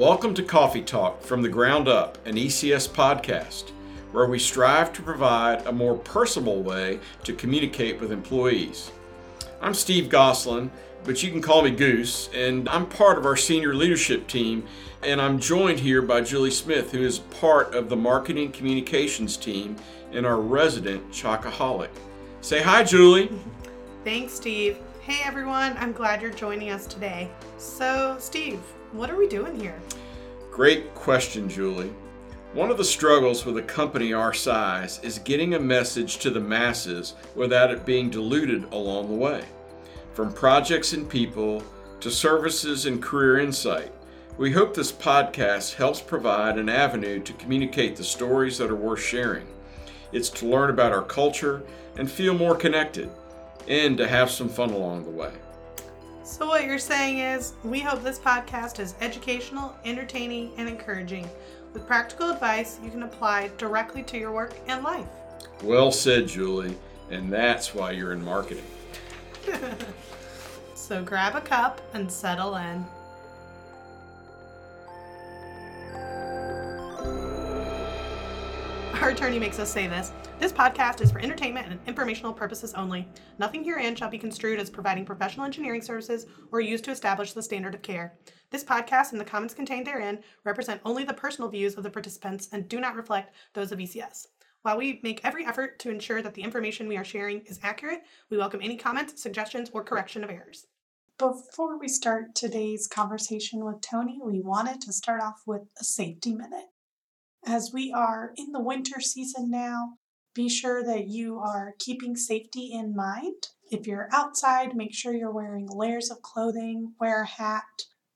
Welcome to Coffee Talk from the Ground Up, an ECS podcast, where we strive to provide a more personal way to communicate with employees. I'm Steve Goslin, but you can call me Goose, and I'm part of our senior leadership team, and I'm joined here by Julie Smith, who is part of the marketing communications team and our resident Chocoholic. Say hi, Julie. Thanks, Steve. Hey everyone, I'm glad you're joining us today. So, Steve, what are we doing here? Great question, Julie. One of the struggles with a company our size is getting a message to the masses without it being diluted along the way. From projects and people to services and career insight, we hope this podcast helps provide an avenue to communicate the stories that are worth sharing. It's to learn about our culture and feel more connected and to have some fun along the way. So, what you're saying is, we hope this podcast is educational, entertaining, and encouraging with practical advice you can apply directly to your work and life. Well said, Julie, and that's why you're in marketing. so, grab a cup and settle in. Attorney makes us say this. This podcast is for entertainment and informational purposes only. Nothing herein shall be construed as providing professional engineering services or used to establish the standard of care. This podcast and the comments contained therein represent only the personal views of the participants and do not reflect those of ECS. While we make every effort to ensure that the information we are sharing is accurate, we welcome any comments, suggestions, or correction of errors. Before we start today's conversation with Tony, we wanted to start off with a safety minute. As we are in the winter season now, be sure that you are keeping safety in mind. If you're outside, make sure you're wearing layers of clothing, wear a hat,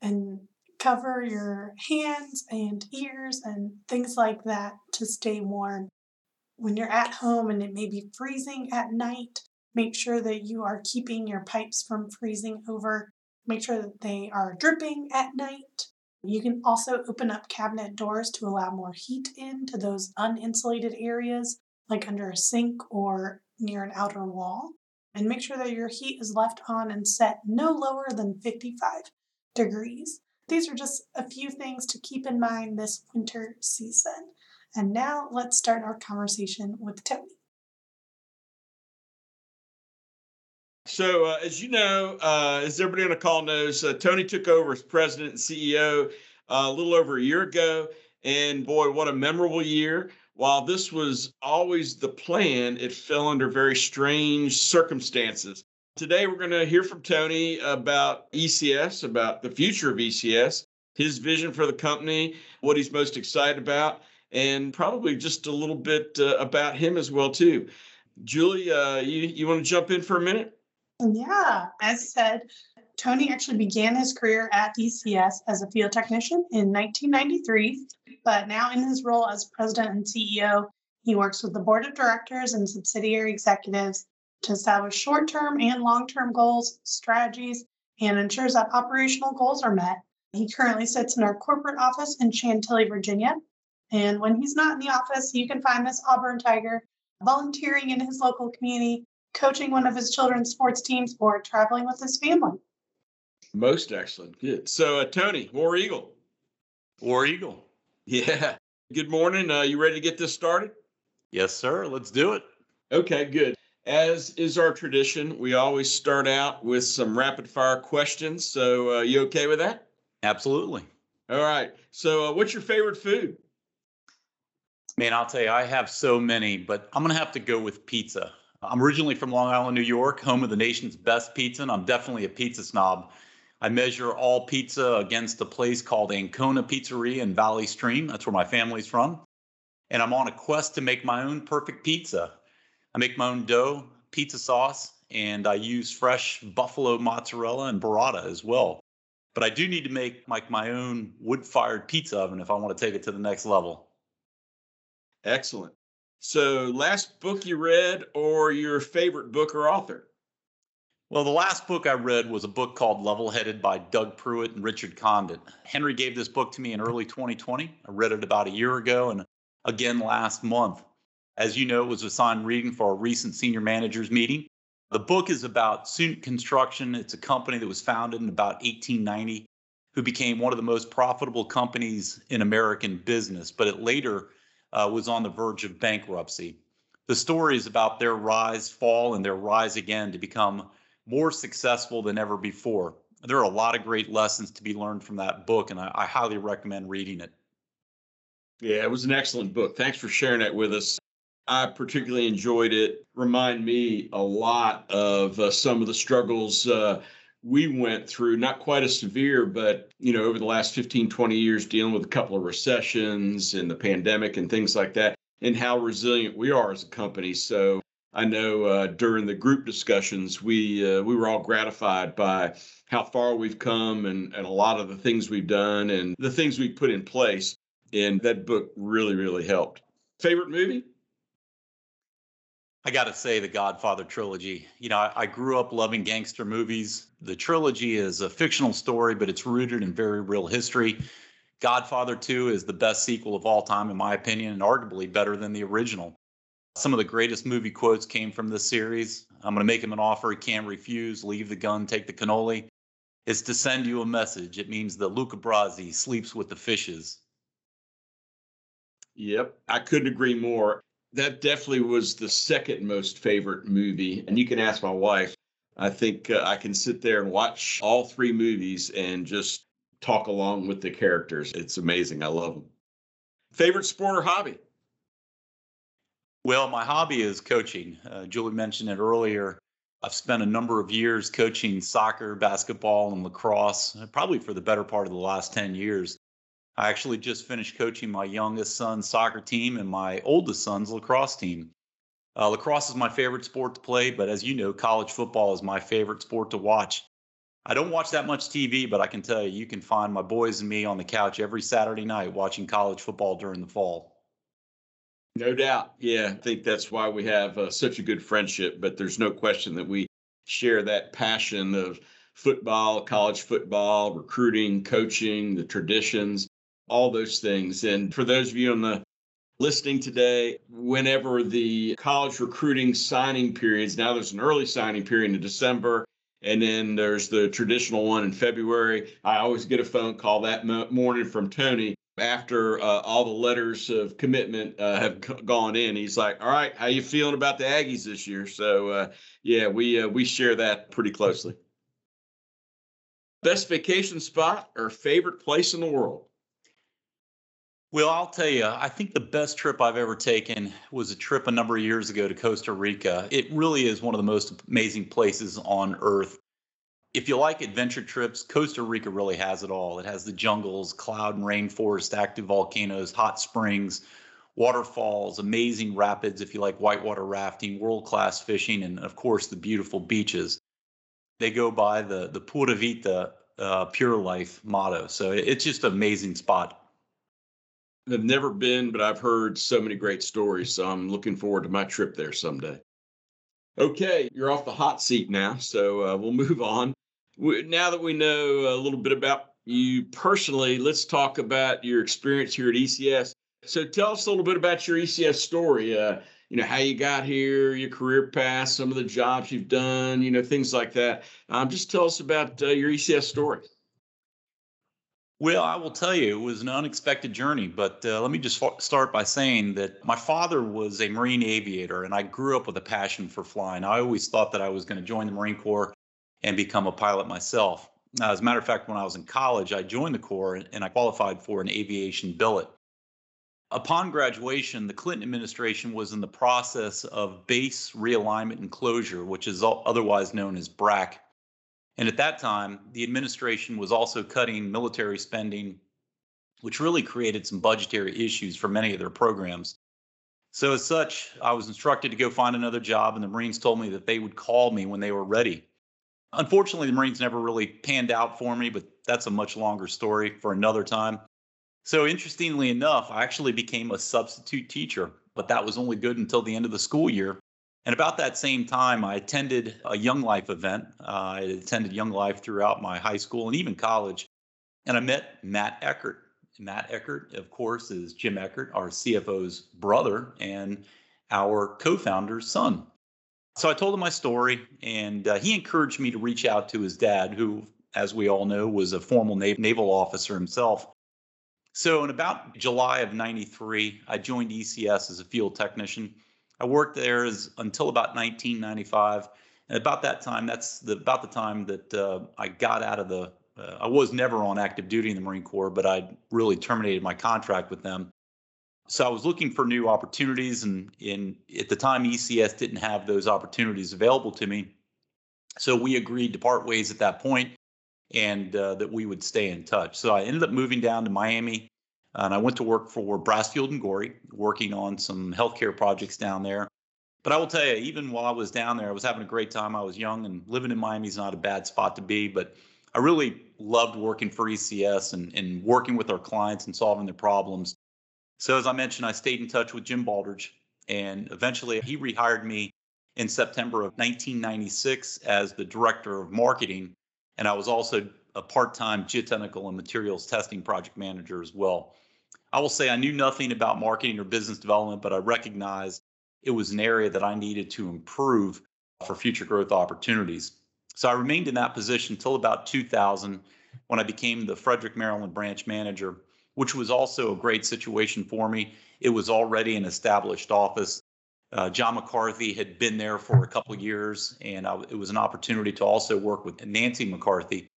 and cover your hands and ears and things like that to stay warm. When you're at home and it may be freezing at night, make sure that you are keeping your pipes from freezing over. Make sure that they are dripping at night. You can also open up cabinet doors to allow more heat into those uninsulated areas, like under a sink or near an outer wall. And make sure that your heat is left on and set no lower than 55 degrees. These are just a few things to keep in mind this winter season. And now let's start our conversation with Tony. So, uh, as you know, uh, as everybody on the call knows, uh, Tony took over as president and CEO uh, a little over a year ago. And boy, what a memorable year. While this was always the plan, it fell under very strange circumstances. Today, we're going to hear from Tony about ECS, about the future of ECS, his vision for the company, what he's most excited about, and probably just a little bit uh, about him as well, too. Julie, uh, you, you want to jump in for a minute? Yeah, as said, Tony actually began his career at ECS as a field technician in 1993, but now in his role as president and CEO, he works with the board of directors and subsidiary executives to establish short term and long term goals, strategies, and ensures that operational goals are met. He currently sits in our corporate office in Chantilly, Virginia. And when he's not in the office, you can find this Auburn Tiger volunteering in his local community coaching one of his children's sports teams or traveling with his family. Most excellent. Good. So, uh, Tony, War Eagle. War Eagle. Yeah. Good morning. Uh, you ready to get this started? Yes, sir. Let's do it. Okay, good. As is our tradition, we always start out with some rapid fire questions. So, uh, you okay with that? Absolutely. All right. So, uh, what's your favorite food? Man, I'll tell you, I have so many, but I'm going to have to go with pizza. I'm originally from Long Island, New York, home of the nation's best pizza, and I'm definitely a pizza snob. I measure all pizza against a place called Ancona Pizzeria in Valley Stream. That's where my family's from. And I'm on a quest to make my own perfect pizza. I make my own dough, pizza sauce, and I use fresh buffalo mozzarella and burrata as well. But I do need to make like my own wood-fired pizza oven if I want to take it to the next level. Excellent. So, last book you read or your favorite book or author? Well, the last book I read was a book called Level Headed by Doug Pruitt and Richard Condon. Henry gave this book to me in early 2020. I read it about a year ago and again last month. As you know, it was assigned reading for a recent senior managers meeting. The book is about Sundt Construction. It's a company that was founded in about 1890. who became one of the most profitable companies in American business, but it later uh, was on the verge of bankruptcy. The story is about their rise, fall, and their rise again to become more successful than ever before. There are a lot of great lessons to be learned from that book, and I, I highly recommend reading it. Yeah, it was an excellent book. Thanks for sharing that with us. I particularly enjoyed it. Remind me a lot of uh, some of the struggles uh, we went through, not quite as severe, but you know, over the last 15, 20 years, dealing with a couple of recessions and the pandemic and things like that, and how resilient we are as a company. So I know uh, during the group discussions, we uh, we were all gratified by how far we've come and, and a lot of the things we've done and the things we've put in place. And that book really, really helped. Favorite movie? I got to say, the Godfather trilogy. You know, I, I, grew up loving gangster movies. The trilogy is a fictional story, but it's rooted in very real history. Godfather 2 is the best sequel of all time, in my opinion, and arguably better than the original. Some of the greatest movie quotes came from this series. I'm going to make him an offer he can't refuse. Leave the gun, take the cannoli. It's to send you a message. It means that Luca Brasi sleeps with the fishes. Yep, I couldn't agree more that definitely was the second most favorite movie. And you can ask my wife. I think uh, I can sit there and watch all three movies and just talk along with the characters. It's amazing. I love them. Favorite sport or hobby? Well, my hobby is coaching. Uh, Julie mentioned it earlier. I've spent a number of years coaching soccer, basketball, and lacrosse, probably for the better part of the last 10 years. I actually just finished coaching my youngest son's soccer team and my oldest son's lacrosse team. Uh, lacrosse is my favorite sport to play, but as you know, college football is my favorite sport to watch. I don't watch that much TV, but I can tell you, you can find my boys and me on the couch every Saturday night watching college football during the fall. No doubt. Yeah, I think that's why we have uh, such a good friendship, but there's no question that we share that passion of football, college football, recruiting, coaching, the traditions all those things. And for those of you on the listening today, whenever the college recruiting signing periods, now there's an early signing period in December, and then there's the traditional one in February. I always get a phone call that morning from Tony after uh, all the letters of commitment uh, have c- gone in. He's like, "All right, how you feeling about the Aggies this year?" So uh, yeah, we uh, we share that pretty closely. Best vacation spot or favorite place in the world? Well, I'll tell you, I think the best trip I've ever taken was a trip a number of years ago to Costa Rica. It really is one of the most amazing places on earth. If you like adventure trips, Costa Rica really has it all. It has the jungles, cloud and rainforest, active volcanoes, hot springs, waterfalls, amazing rapids if you like whitewater rafting, world class fishing, and of course the beautiful beaches. They go by the the Pura Vida uh, Pure Life motto. So it's just an amazing spot. I've never been, but I've heard so many great stories. So I'm looking forward to my trip there someday. Okay, you're off the hot seat now, so uh, we'll move on. We, now that we know a little bit about you personally, let's talk about your experience here at ECS. So tell us a little bit about your ECS story. Uh, you know how you got here, your career path, some of the jobs you've done, you know things like that. Um, just tell us about uh, your ECS story. Well, I will tell you, it was an unexpected journey. But uh, let me just start by saying that my father was a Marine aviator, and I grew up with a passion for flying. I always thought that I was going to join the Marine Corps and become a pilot myself. Now, as a matter of fact, when I was in college, I joined the Corps and I qualified for an aviation billet. Upon graduation, the Clinton administration was in the process of base realignment and closure, which is otherwise known as BRAC. And at that time, the administration was also cutting military spending, which really created some budgetary issues for many of their programs. So, as such, I was instructed to go find another job, and the Marines told me that they would call me when they were ready. Unfortunately, the Marines never really panned out for me, but that's a much longer story for another time. So, interestingly enough, I actually became a substitute teacher, but that was only good until the end of the school year and about that same time, I attended a Young Life event. Uh, I attended Young Life throughout my high school and even college. And I met Matt Eckert. Matt Eckert, of course, is Jim Eckert, our CFO's brother and our co founder's son. So I told him my story, and uh, he encouraged me to reach out to his dad, who as we all know, was a formal naval officer himself. So in about July of 93, I joined ECS as a field technician. I worked there as until about 1995. And about that time, that's the, about the time that uh, I got out of the, uh, I was never on active duty in the Marine Corps, but I really terminated my contract with them. So I was looking for new opportunities, and in at the time, ECS didn't have those opportunities available to me. So we agreed to part ways at that point, and uh, that we would stay in touch. So I ended up moving down to Miami, and I went to work for Brasfield and Gorrie, working on some healthcare projects down there. But I will tell you, even while I was down there, I was having a great time. I was young, and living in Miami is not a bad spot to be. But I really loved working for ECS and, and working with our clients and solving their problems. So as I mentioned, I stayed in touch with Jim Baldridge, and eventually he rehired me in September of 1996 as the director of marketing, and I was also a part-time geotechnical and materials testing project manager as well. I will say I knew nothing about marketing or business development, but I recognized it was an area that I needed to improve for future growth opportunities. So I remained in that position until about 2000 when I became the Frederick, Maryland branch manager which was also a great situation for me. It was already an established office. Uh, John McCarthy had been there for a couple years, and I, it was an opportunity to also work with Nancy McCarthy.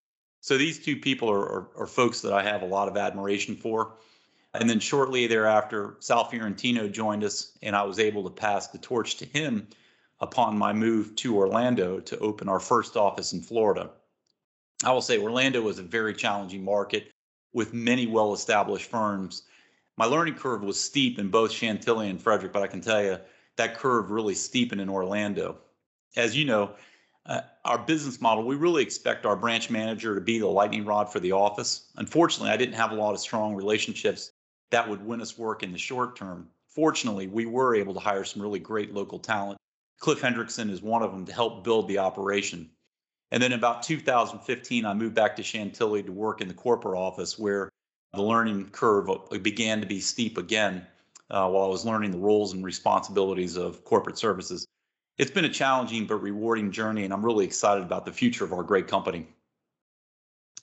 So these two people are, are, are, folks that I have a lot of admiration for. And then shortly thereafter, Sal Fiorentino joined us, and I was able to pass the torch to him upon my move to Orlando to open our first office in Florida. I will say Orlando was a very challenging market with many well established firms. My learning curve was steep in both Chantilly and Frederick, but I can tell you that curve really steepened in Orlando. As you know, uh, our business model, we really expect our branch manager to be the lightning rod for the office. Unfortunately, I didn't have a lot of strong relationships that would win us work in the short term. Fortunately, we were able to hire some really great local talent. Cliff Hendrickson is one of them to help build the operation. And then about 2015, I moved back to Chantilly to work in the corporate office where the learning curve began to be steep again uh, while I was learning the roles and responsibilities of corporate services. It's been a challenging but rewarding journey, and I'm really excited about the future of our great company.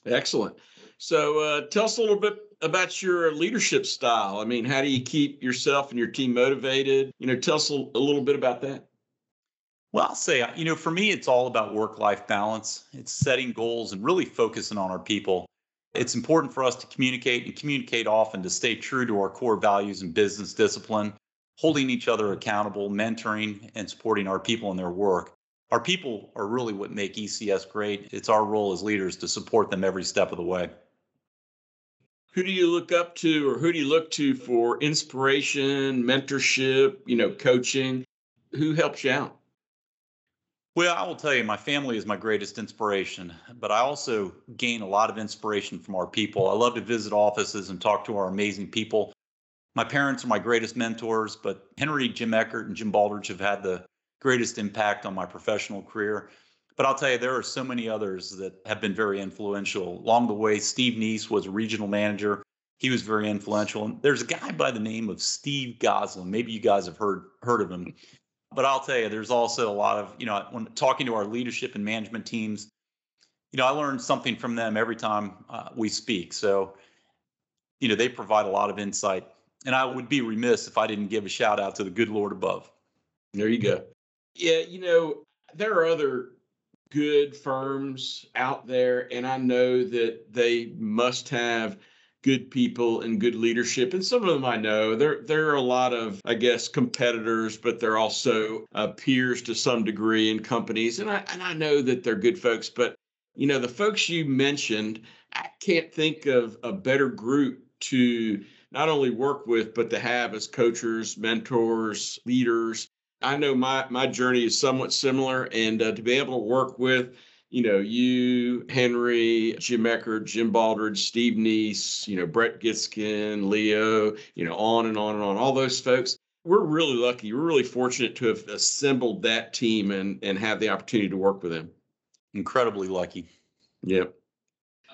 Excellent. So, uh, tell us a little bit about your leadership style. I mean, how do you keep yourself and your team motivated? You know, tell us a, little bit about that. Well, I'll say, you know, for me, it's all about work life balance. It's setting goals and really focusing on our people. It's important for us to communicate and communicate often to stay true to our core values and business discipline, holding each other accountable, mentoring, and supporting our people in their work. Our people are really what make ECS great. It's our role as leaders to support them every step of the way. Who do you look up to or who do you look to for inspiration, mentorship, you know, coaching? Who helps you out? Well, I will tell you, my family is my greatest inspiration, but I also gain a lot of inspiration from our people. I love to visit offices and talk to our amazing people. My parents are my greatest mentors, but Henry, Jim Eckert, and Jim Baldridge have had the greatest impact on my professional career. But I'll tell you, there are so many others that have been very influential. Along the way, Steve Neese was a regional manager. He was very influential. And there's a guy by the name of Steve Goslin. Maybe you guys have heard heard of him but I'll tell you, there's also a lot of, you know, when talking to our leadership and management teams, you know, I learn something from them every time uh, we speak. So, you know, they provide a lot of insight. And I would be remiss if I didn't give a shout out to the good Lord above. There you go. Yeah, you know, there are other good firms out there, and I know that they must have good people and good leadership. And some of them I know there there are a lot of I guess competitors, but they're also uh, peers to some degree in companies. And I and I know that they're good folks, but you know the folks you mentioned, I can't think of a better group to not only work with but to have as coaches, mentors, leaders. I know my my journey is somewhat similar, and uh, to be able to work with you know, you, Henry, Jim Eckert, Jim Baldridge, Steve Neese, you know, Brett Giskin, Leo, you know, on and on and on, all those folks. We're really lucky. We're really fortunate to have assembled that team and and have the opportunity to work with them. Incredibly lucky. Yep.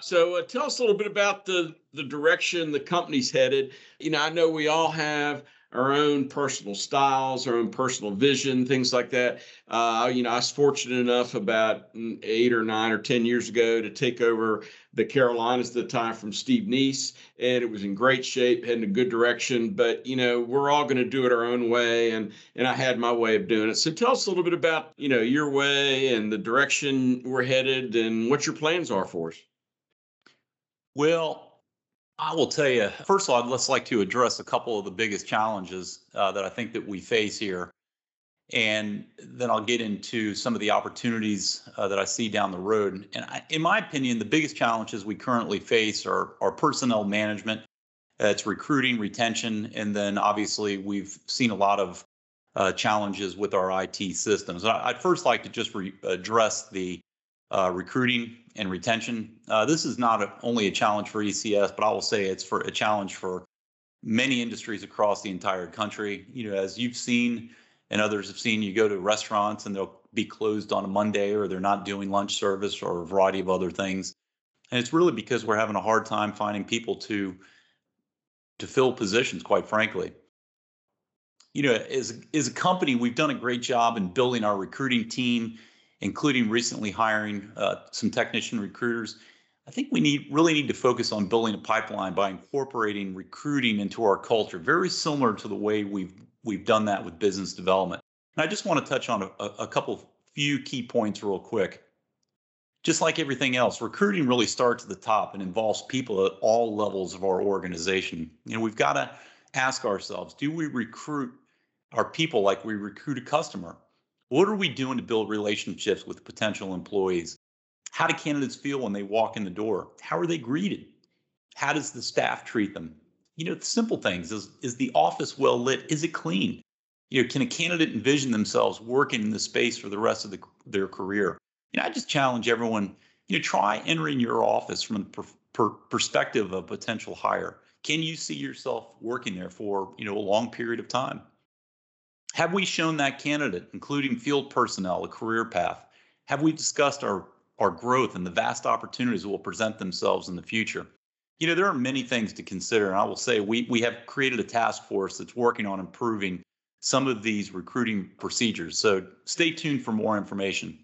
So uh, tell us a little bit about the the direction the company's headed. You know, I know we all have our own personal styles, our own personal vision, things like that. Uh, you know, I was fortunate enough about mm, eight or nine or 10 years ago to take over the Carolinas at the time from Steve Neese, and it was in great shape, heading a good direction. But, you know, we're all going to do it our own way, and, and I had my way of doing it. So tell us a little bit about, you know, your way and the direction we're headed and what your plans are for us. Well, I will tell you, first of all, I'd just like to address a couple of the biggest challenges uh, that I think that we face here. And then I'll get into some of the opportunities uh, that I see down the road. And I, in my opinion, the biggest challenges we currently face are, are personnel management. It's recruiting, retention, and then obviously we've seen a lot of uh, challenges with our IT systems. I'd first like to just re- address the uh, recruiting and retention. Uh, this is not a, only a challenge for ECS, but I will say it's for a challenge for many industries across the entire country. You know, as you've seen and others have seen, you go to restaurants and they'll be closed on a Monday or they're not doing lunch service or a variety of other things. And it's really because we're having a hard time finding people to to fill positions, quite frankly. You know, as, as a company, we've done a great job in building our recruiting team including recently hiring uh, some technician recruiters. I think we need really need to focus on building a pipeline by incorporating recruiting into our culture, very similar to the way we've we've done that with business development. And I just want to touch on a, a couple few key points real quick. Just like everything else, recruiting really starts at the top and involves people at all levels of our organization. You know, we've got to ask ourselves, do we recruit our people like we recruit a customer? What are we doing to build relationships with potential employees? How do candidates feel when they walk in the door? How are they greeted? How does the staff treat them? You know, simple things is is the office well lit? Is it clean? You know, can a candidate envision themselves working in the space for the rest of the, their career? You know, I just challenge everyone. You know, try entering your office from the per, per perspective of a potential hire. Can you see yourself working there for you know a long period of time? Have we shown that candidate, including field personnel, a career path? Have we discussed our, our growth and the vast opportunities that will present themselves in the future? You know, there are many things to consider. And I will say we, we have created a task force that's working on improving some of these recruiting procedures. So stay tuned for more information.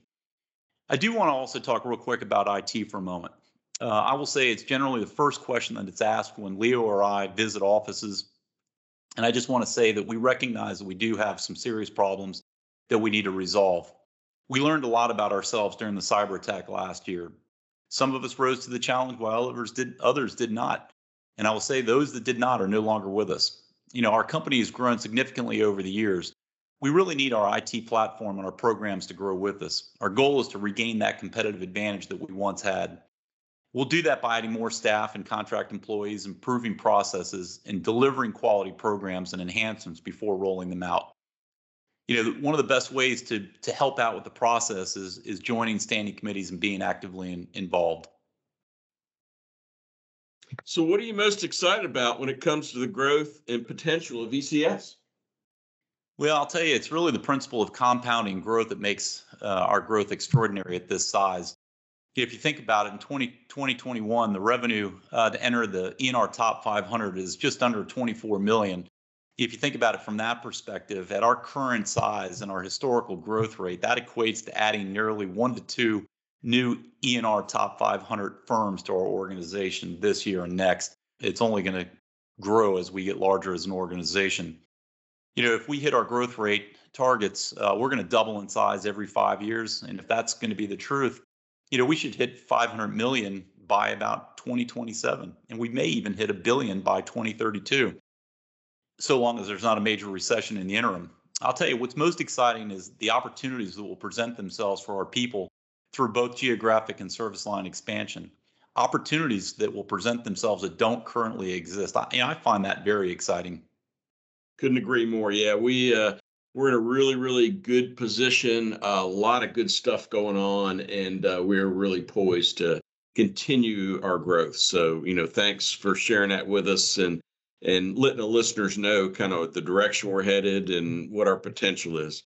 I do want to also talk real quick about IT for a moment. Uh, I will say it's generally the first question that it's asked when Leo or I visit offices and I just want to say that we recognize that we do have some serious problems that we need to resolve. We learned a lot about ourselves during the cyber attack last year. Some of us rose to the challenge while others did others did not. And I will say those that did not are no longer with us. You know, our company has grown significantly over the years. We really need our IT platform and our programs to grow with us. Our goal is to regain that competitive advantage that we once had. We'll do that by adding more staff and contract employees, improving processes, and delivering quality programs and enhancements before rolling them out. You know, one of the best ways to to help out with the process is is joining standing committees and being actively in, involved. So, what are you most excited about when it comes to the growth and potential of ECS? Well, I'll tell you, it's really the principle of compounding growth that makes uh, our growth extraordinary at this size if you think about it, in 20, 2021, the revenue uh, to enter the ENR top 500 is just under 24 million. If you think about it from that perspective, at our current size and our historical growth rate, that equates to adding nearly one to two new ENR top 500 firms to our organization this year and next. It's only going to grow as we get larger as an organization. You know, if we hit our growth rate targets, uh, we're going to double in size every five years. And if that's going to be the truth, you know, we should hit 500 million by about 2027, and we may even hit a billion by 2032, so long as there's not a major recession in the interim. I'll tell you what's most exciting is the opportunities that will present themselves for our people through both geographic and service line expansion. Opportunities that will present themselves that don't currently exist. I, you know, I find that very exciting. Couldn't agree more. Yeah, we uh, we're in a really, really good position. A lot of good stuff going on, and uh, we're really poised to continue our growth. So, you know, thanks for sharing that with us and and letting the listeners know kind of the direction we're headed and what our potential is.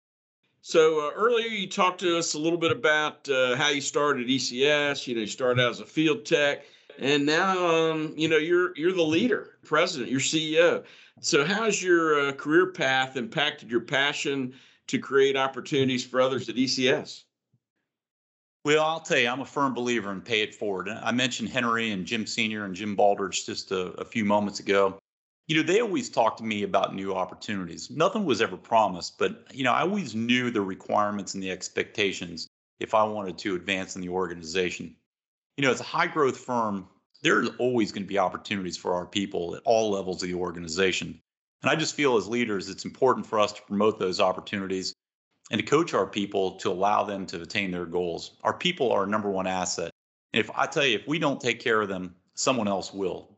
So uh, earlier you talked to us a little bit about uh, how you started ECS. You know, you started out as a field tech. and now um, you know you're you're the leader, president, you're CEO. So how's your uh, career path impacted your passion to create opportunities for others at ECS? Well, I'll tell you, I'm a firm believer in pay it forward. I mentioned Henry and Jim Senior and Jim Baldrige just a, a few moments ago. You know, they always talked to me about new opportunities. Nothing was ever promised, but you know, I always knew the requirements and the expectations if I wanted to advance in the organization. You know, as a high growth firm, there's always going to be opportunities for our people at all levels of the organization. And I just feel as leaders, it's important for us to promote those opportunities and to coach our people to allow them to attain their goals. Our people are our number one asset. And if I tell you, if we don't take care of them, someone else will.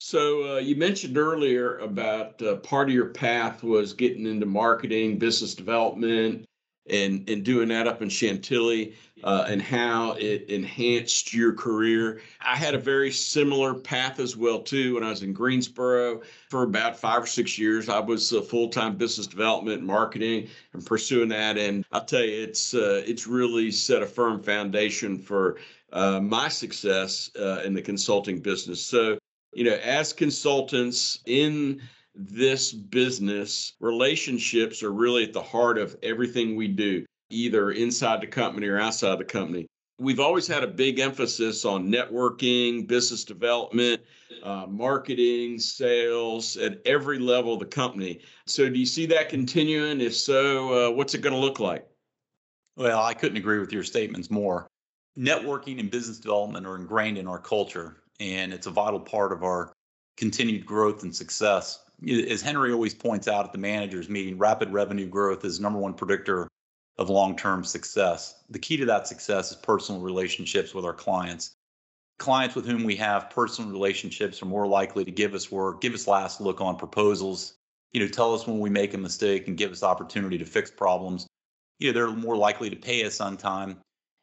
So uh, you mentioned earlier about uh, part of your path was getting into marketing, business development, and and doing that up in Chantilly uh, and how it enhanced your career. I had a very similar path as well too. When I was in Greensboro for about five or six years, I was uh, full time business development, marketing, and pursuing that. And I'll tell you, it's uh, it's really set a firm foundation for uh, my success uh, in the consulting business. So you know, as consultants in this business, relationships are really at the heart of everything we do, either inside the company or outside the company. We've always had a big emphasis on networking, business development, uh, marketing, sales at every level of the company. So, do you see that continuing? If so, uh, what's it going to look like? Well, I couldn't agree with your statements more. Networking and business development are ingrained in our culture, and it's a vital part of our continued growth and success as Henry always points out at the managers meeting, rapid revenue growth is number one predictor of long-term success. The key to that success is personal relationships with our clients. Clients with whom we have personal relationships are more likely to give us work, give us last look on proposals, you know, tell us when we make a mistake and give us opportunity to fix problems. You know, they're more likely to pay us on time.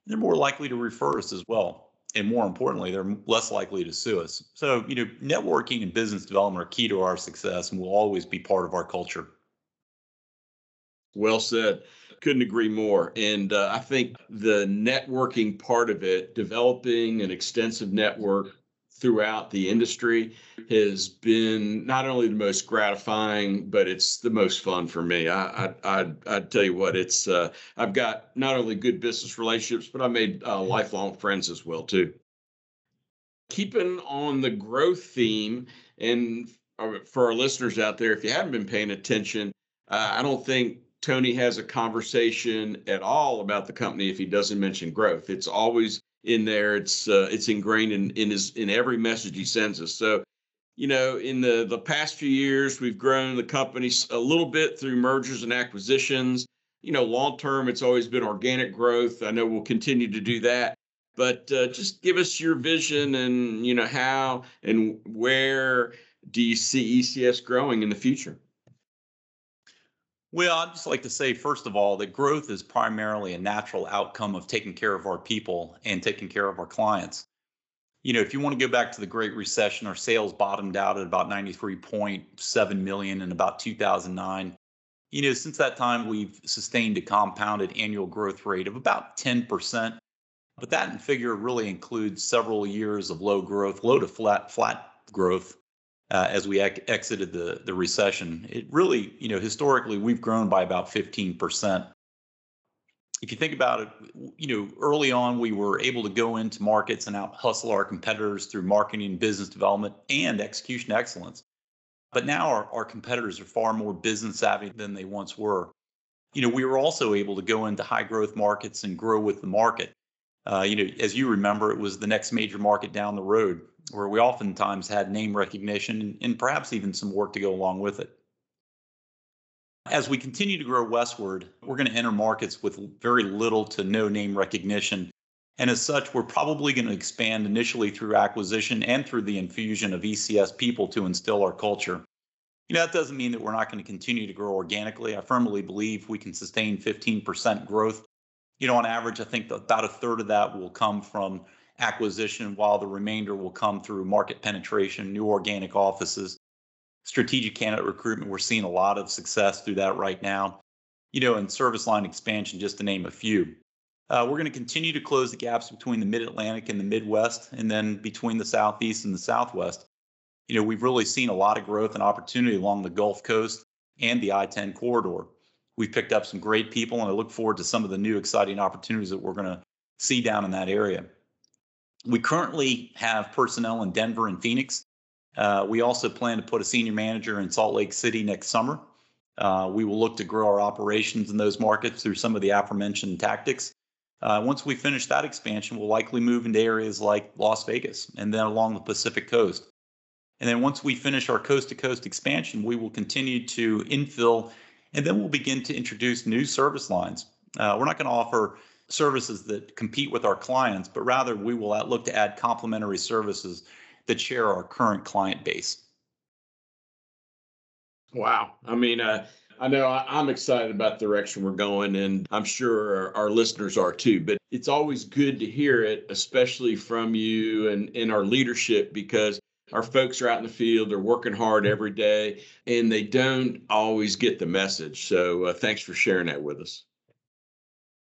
They're more likely to refer us as well and more importantly, they're less likely to sue us. So, you know, networking and business development are key to our success and will always be part of our culture. Well said. Couldn't agree more. And uh, I think the networking part of it, developing an extensive network throughout the industry has been not only the most gratifying, but it's the most fun for me. I I I, I tell you what, it's uh, I've got not only good business relationships, but I made uh, lifelong friends as well too. Keeping on the growth theme, and uh, for our listeners out there, if you haven't been paying attention, uh, I don't think Tony has a conversation at all about the company if he doesn't mention growth. It's always in there. It's uh, it's ingrained in in his in every message he sends us. So, you know, in the the past few years, we've grown the company a little bit through mergers and acquisitions. You know, long term, it's always been organic growth. I know we'll continue to do that. But uh, just give us your vision and you know how and where do you see ECS growing in the future? Well, I'd just like to say, first of all, that growth is primarily a natural outcome of taking care of our people and taking care of our clients. You know, if you want to go back to the Great Recession, our sales bottomed out at about 93.7 million in about 2009. You know, since that time, we've sustained a compounded annual growth rate of about 10%. But that figure really includes several years of low growth, low to flat, flat growth uh, as we exited the the recession. It really, you know, historically we've grown by about 15%. If you think about it, you know, early on we were able to go into markets and out hustle our competitors through marketing, business development, and execution excellence. But now our, our competitors are far more business savvy than they once were. You know, we were also able to go into high growth markets and grow with the market. Uh, you know, as you remember, it was the next major market down the road where we oftentimes had name recognition and perhaps even some work to go along with it. As we continue to grow westward, we're going to enter markets with very little to no name recognition. And as such, we're probably going to expand initially through acquisition and through the infusion of ECS people to instill our culture. You know, that doesn't mean that we're not going to continue to grow organically. I firmly believe we can sustain 15% growth. You know, on average, I think about a third of that will come from acquisition, while the remainder will come through market penetration, new organic offices, strategic candidate recruitment. We're seeing a lot of success through that right now, you know, and service line expansion, just to name a few. Uh, we're going to continue to close the gaps between the Mid Atlantic and the Midwest, and then between the Southeast and the Southwest. You know, we've really seen a lot of growth and opportunity along the Gulf Coast and the I 10 corridor. We've picked up some great people, and I look forward to some of the new exciting opportunities that we're going to see down in that area. We currently have personnel in Denver and Phoenix. Uh, we also plan to put a senior manager in Salt Lake City next summer. Uh, we will look to grow our operations in those markets through some of the aforementioned tactics. Uh, once we finish that expansion, we'll likely move into areas like Las Vegas and then along the Pacific coast. And then once we finish our coast to coast expansion, we will continue to infill and then we'll begin to introduce new service lines. Uh, we're not going to offer services that compete with our clients, but rather we will look to add complementary services that share our current client base. Wow. I mean, uh, I know I, am excited about the direction we're going, and I'm sure our, listeners are too. But it's always good to hear it, especially from you and, and our leadership, because our folks are out in the field, they're working hard every day, and they don't always get the message. So uh, thanks for sharing that with us.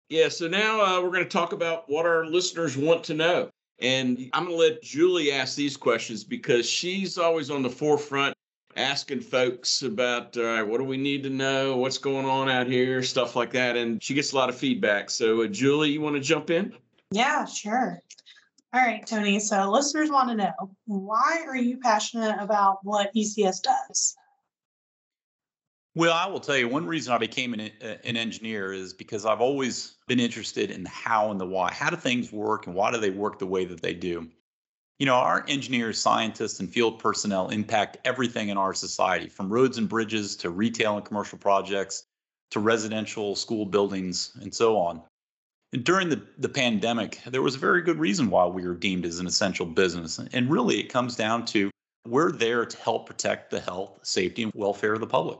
Yeah, so now uh, we're going to talk about what our listeners want to know. And I'm going to let Julie ask these questions because she's always on the forefront asking folks about all right, what do we need to know? What's going on out here? Stuff like that. And she gets a lot of feedback. So, uh, Julie, you want to jump in? Yeah, sure. All right, Tony. So, listeners want to know why are you passionate about what ECS does? Well, I will tell you one reason I became an, uh, an engineer is because I've always been interested in the how and the why. How do things work and why do they work the way that they do? You know, our engineers, scientists, and field personnel impact everything in our society from roads and bridges to retail and commercial projects to residential school buildings and so on. During the, the pandemic, there was a very good reason why we were deemed as an essential business. And really, it comes down to we're there to help protect the health, safety, and welfare of the public.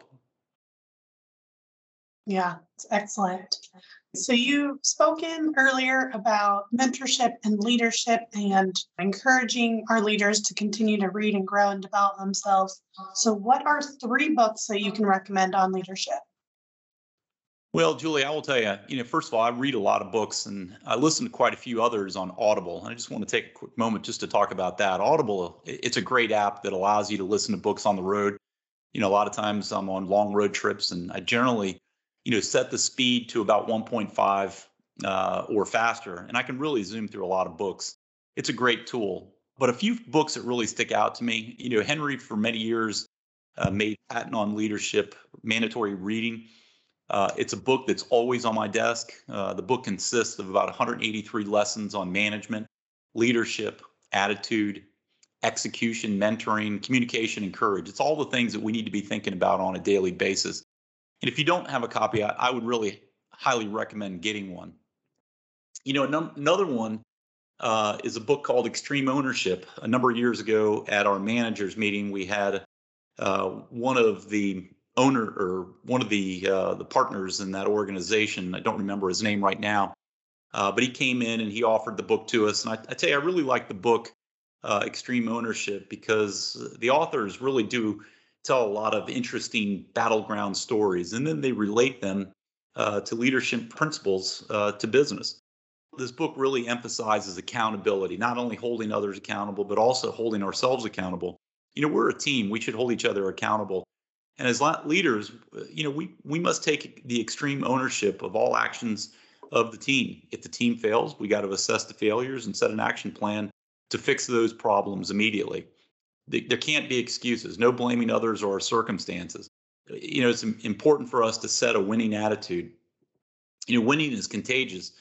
Yeah, it's excellent. So, you've spoken earlier about mentorship and leadership and encouraging our leaders to continue to read and grow and develop themselves. So, what are three books that you can recommend on leadership? Well, Julie, I will tell you, you know, first of all, I read a lot of books and I listen to quite a few others on Audible. And I just want to take a quick moment just to talk about that. Audible, it's a great app that allows you to listen to books on the road. You know, a lot of times I'm on long road trips and I generally you know, set the speed to about 1.5 uh, or faster, and I can really zoom through a lot of books. It's a great tool. But a few books that really stick out to me, you know, Henry for many years uh, made Patton on leadership mandatory reading. Uh, it's a book that's always on my desk. Uh, the book consists of about 183 lessons on management, leadership, attitude, execution, mentoring, communication, and courage. It's all the things that we need to be thinking about on a daily basis. And if you don't have a copy, I, I would really highly recommend getting one. You know, num- another one uh, is a book called Extreme Ownership. A number of years ago at our managers meeting, we had uh, one of the owner or one of the uh, the partners in that organization. I don't remember his name right now, uh, but he came in and he offered the book to us. And I, I tell you, I really like the book uh, Extreme Ownership because the authors really do tell a lot of interesting battleground stories, and then they relate them uh, to leadership principles uh, to business. This book really emphasizes accountability, not only holding others accountable, but also holding ourselves accountable. You know, we're a team, we should hold each other accountable. And as leaders, you know, we, we must take the extreme ownership of all actions of the team. If the team fails, we got to assess the failures and set an action plan to fix those problems immediately there can't be excuses, no blaming others or circumstances. You know, it's important for us to set a winning attitude. You know, winning is contagious,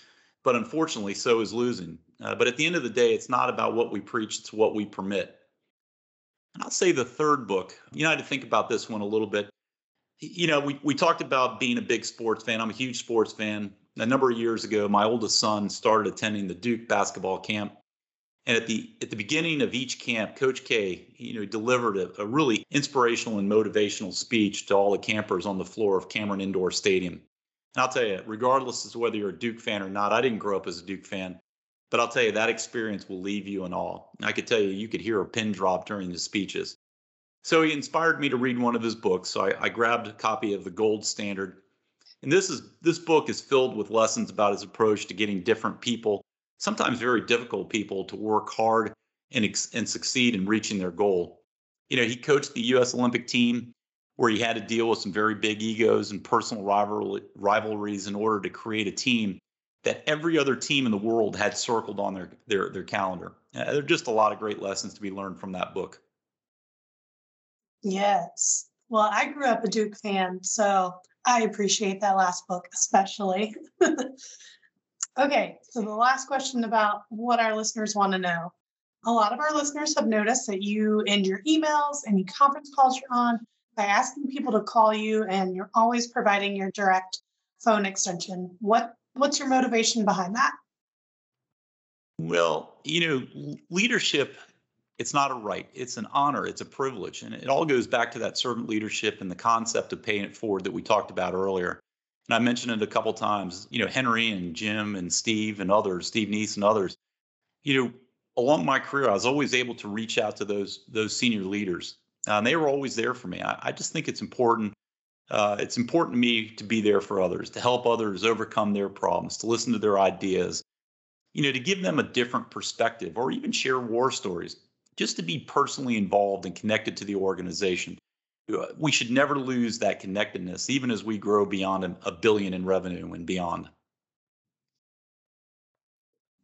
but unfortunately, so is losing. Uh, but at the end of the day, it's not about what we preach, it's what we permit. And I'll say the third book, you know, I had to think about this one a little bit. You know, we, we talked about being a big sports fan. I'm a huge sports fan. A number of years ago, my oldest son started attending the Duke basketball camp and at the at the beginning of each camp, Coach K, you know, delivered a, a really inspirational and motivational speech to all the campers on the floor of Cameron Indoor Stadium. And I'll tell you, regardless of whether you're a Duke fan or not, I didn't grow up as a Duke fan, but I'll tell you that experience will leave you in awe. I could tell you, you could hear a pin drop during his speeches. So he inspired me to read one of his books. So I, I grabbed a copy of The Gold Standard. And this is this book is filled with lessons about his approach to getting different people, sometimes very difficult people, to work hard and and succeed in reaching their goal. You know, he coached the U.S. Olympic team where he had to deal with some very big egos and personal rival, rivalries in order to create a team that every other team in the world had circled on their their their calendar. Uh, there are just a lot of great lessons to be learned from that book. Yes. Well, I grew up a Duke fan, so I appreciate that last book especially. okay, so the last question about what our listeners want to know. A lot of our listeners have noticed that you end your emails, any conference calls you're on, by asking people to call you, and you're always providing your direct phone extension. What what's your motivation behind that? Well, you know, leadership it's not a right it's an honor it's a privilege and it all goes back to that servant leadership and the concept of paying it forward that we talked about earlier. And i mentioned it a couple times you know henry and jim and steve and others steve Neese and others. You know along my career i was always able to reach out to those those senior leaders. Uh, and they were always there for me. I, I just think it's important uh, it's important to me to be there for others to help others overcome their problems to listen to their ideas you know to give them a different perspective or even share war stories just to be personally involved and connected to the organization. Uh, we should never lose that connectedness, even as we grow beyond a billion in revenue and beyond.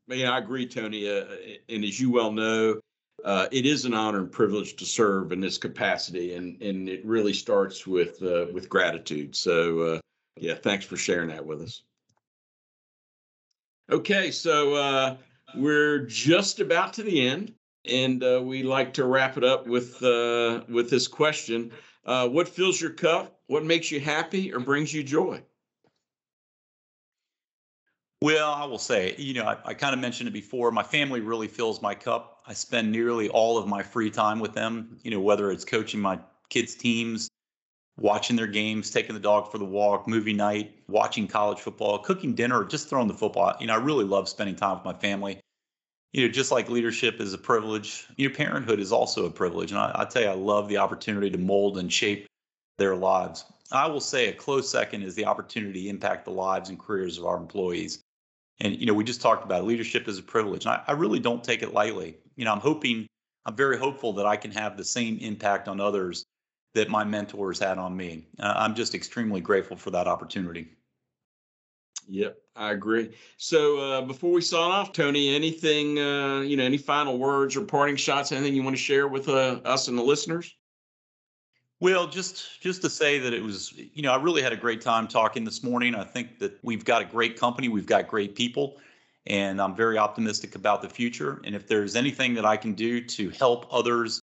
Yeah, I agree, Tony. Uh, and as you well know, uh, it is an honor and privilege to serve in this capacity, and and it really starts with uh, with gratitude. So, uh, yeah, thanks for sharing that with us. Okay, so uh, we're just about to the end and uh, we like to wrap it up with uh, with this question: What fills your cup? What makes you happy or brings you joy? Well, I will say, you know, I, I kind of mentioned it before. My family really fills my cup. I spend nearly all of my free time with them. You know, whether it's coaching my kids' teams, watching their games, taking the dog for the walk, movie night, watching college football, cooking dinner, or just throwing the football. You know, I really love spending time with my family you know, just like leadership is a privilege, you know, parenthood is also a privilege. And I, I tell you, I love the opportunity to mold and shape their lives. I will say a close second is the opportunity to impact the lives and careers of our employees. And, you know, we just talked about leadership is a privilege. And I, I really don't take it lightly. You know, I'm hoping, I'm very hopeful that I can have the same impact on others that my mentors had on me. Uh, I'm just extremely grateful for that opportunity. Yep, I agree. So uh, before we sign off, Tony, anything, uh, you know, any final words or parting shots, anything you want to share with uh, us and the listeners? Well, just just to say that it was, you know, I really had a great time talking this morning. I think that we've got a great company, we've got great people, and I'm very optimistic about the future. And if there's anything that I can do to help others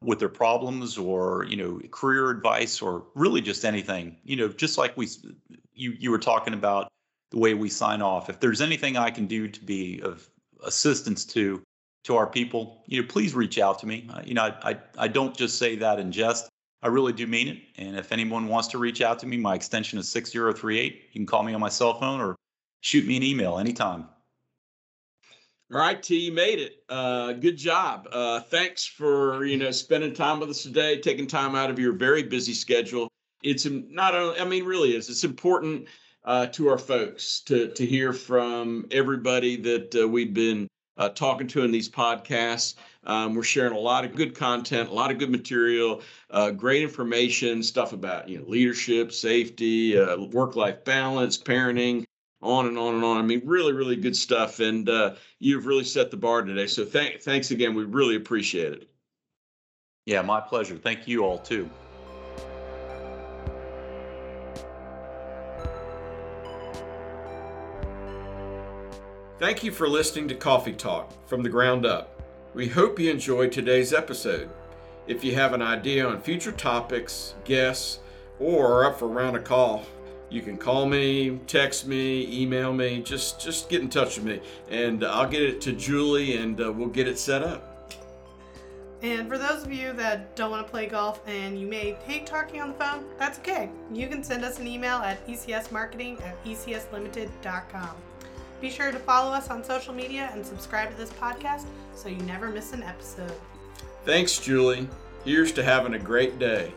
with their problems or you know career advice or really just anything you know just like we you you were talking about the way we sign off. If there's anything I can do to be of assistance to to our people, you know, please reach out to me. Uh, you know, I, I I don't just say that in jest. I really do mean it. And if anyone wants to reach out to me, my extension is 6038. You can call me on my cell phone or shoot me an email anytime. All right, T, you made it. Uh, good job. Uh, thanks for you know spending time with us today, taking time out of your very busy schedule. It's not only, I mean, really is. It's important uh, to our folks to to hear from everybody that uh, we've been uh, talking to in these podcasts. Um, we're sharing a lot of good content, a lot of good material, uh, great information, stuff about you know leadership, safety, uh, work life balance, parenting. On and on and on. I mean, really, really good stuff, and uh, you've really set the bar today. So, thank, thanks again. We really appreciate it. Yeah, my pleasure. Thank you all too. Thank you for listening to Coffee Talk from the ground up. We hope you enjoyed today's episode. If you have an idea on future topics, guests, or are up for a round of call, you can call me, text me, email me. Just just get in touch with me, and I'll get it to Julie, and uh, we'll get it set up. And for those of you that don't want to play golf and you may hate talking on the phone, that's okay. You can send us an email at ecsmarketing at ecslimited.com. Be sure to follow us on social media and subscribe to this podcast so you never miss an episode. Thanks, Julie. Here's to having a great day.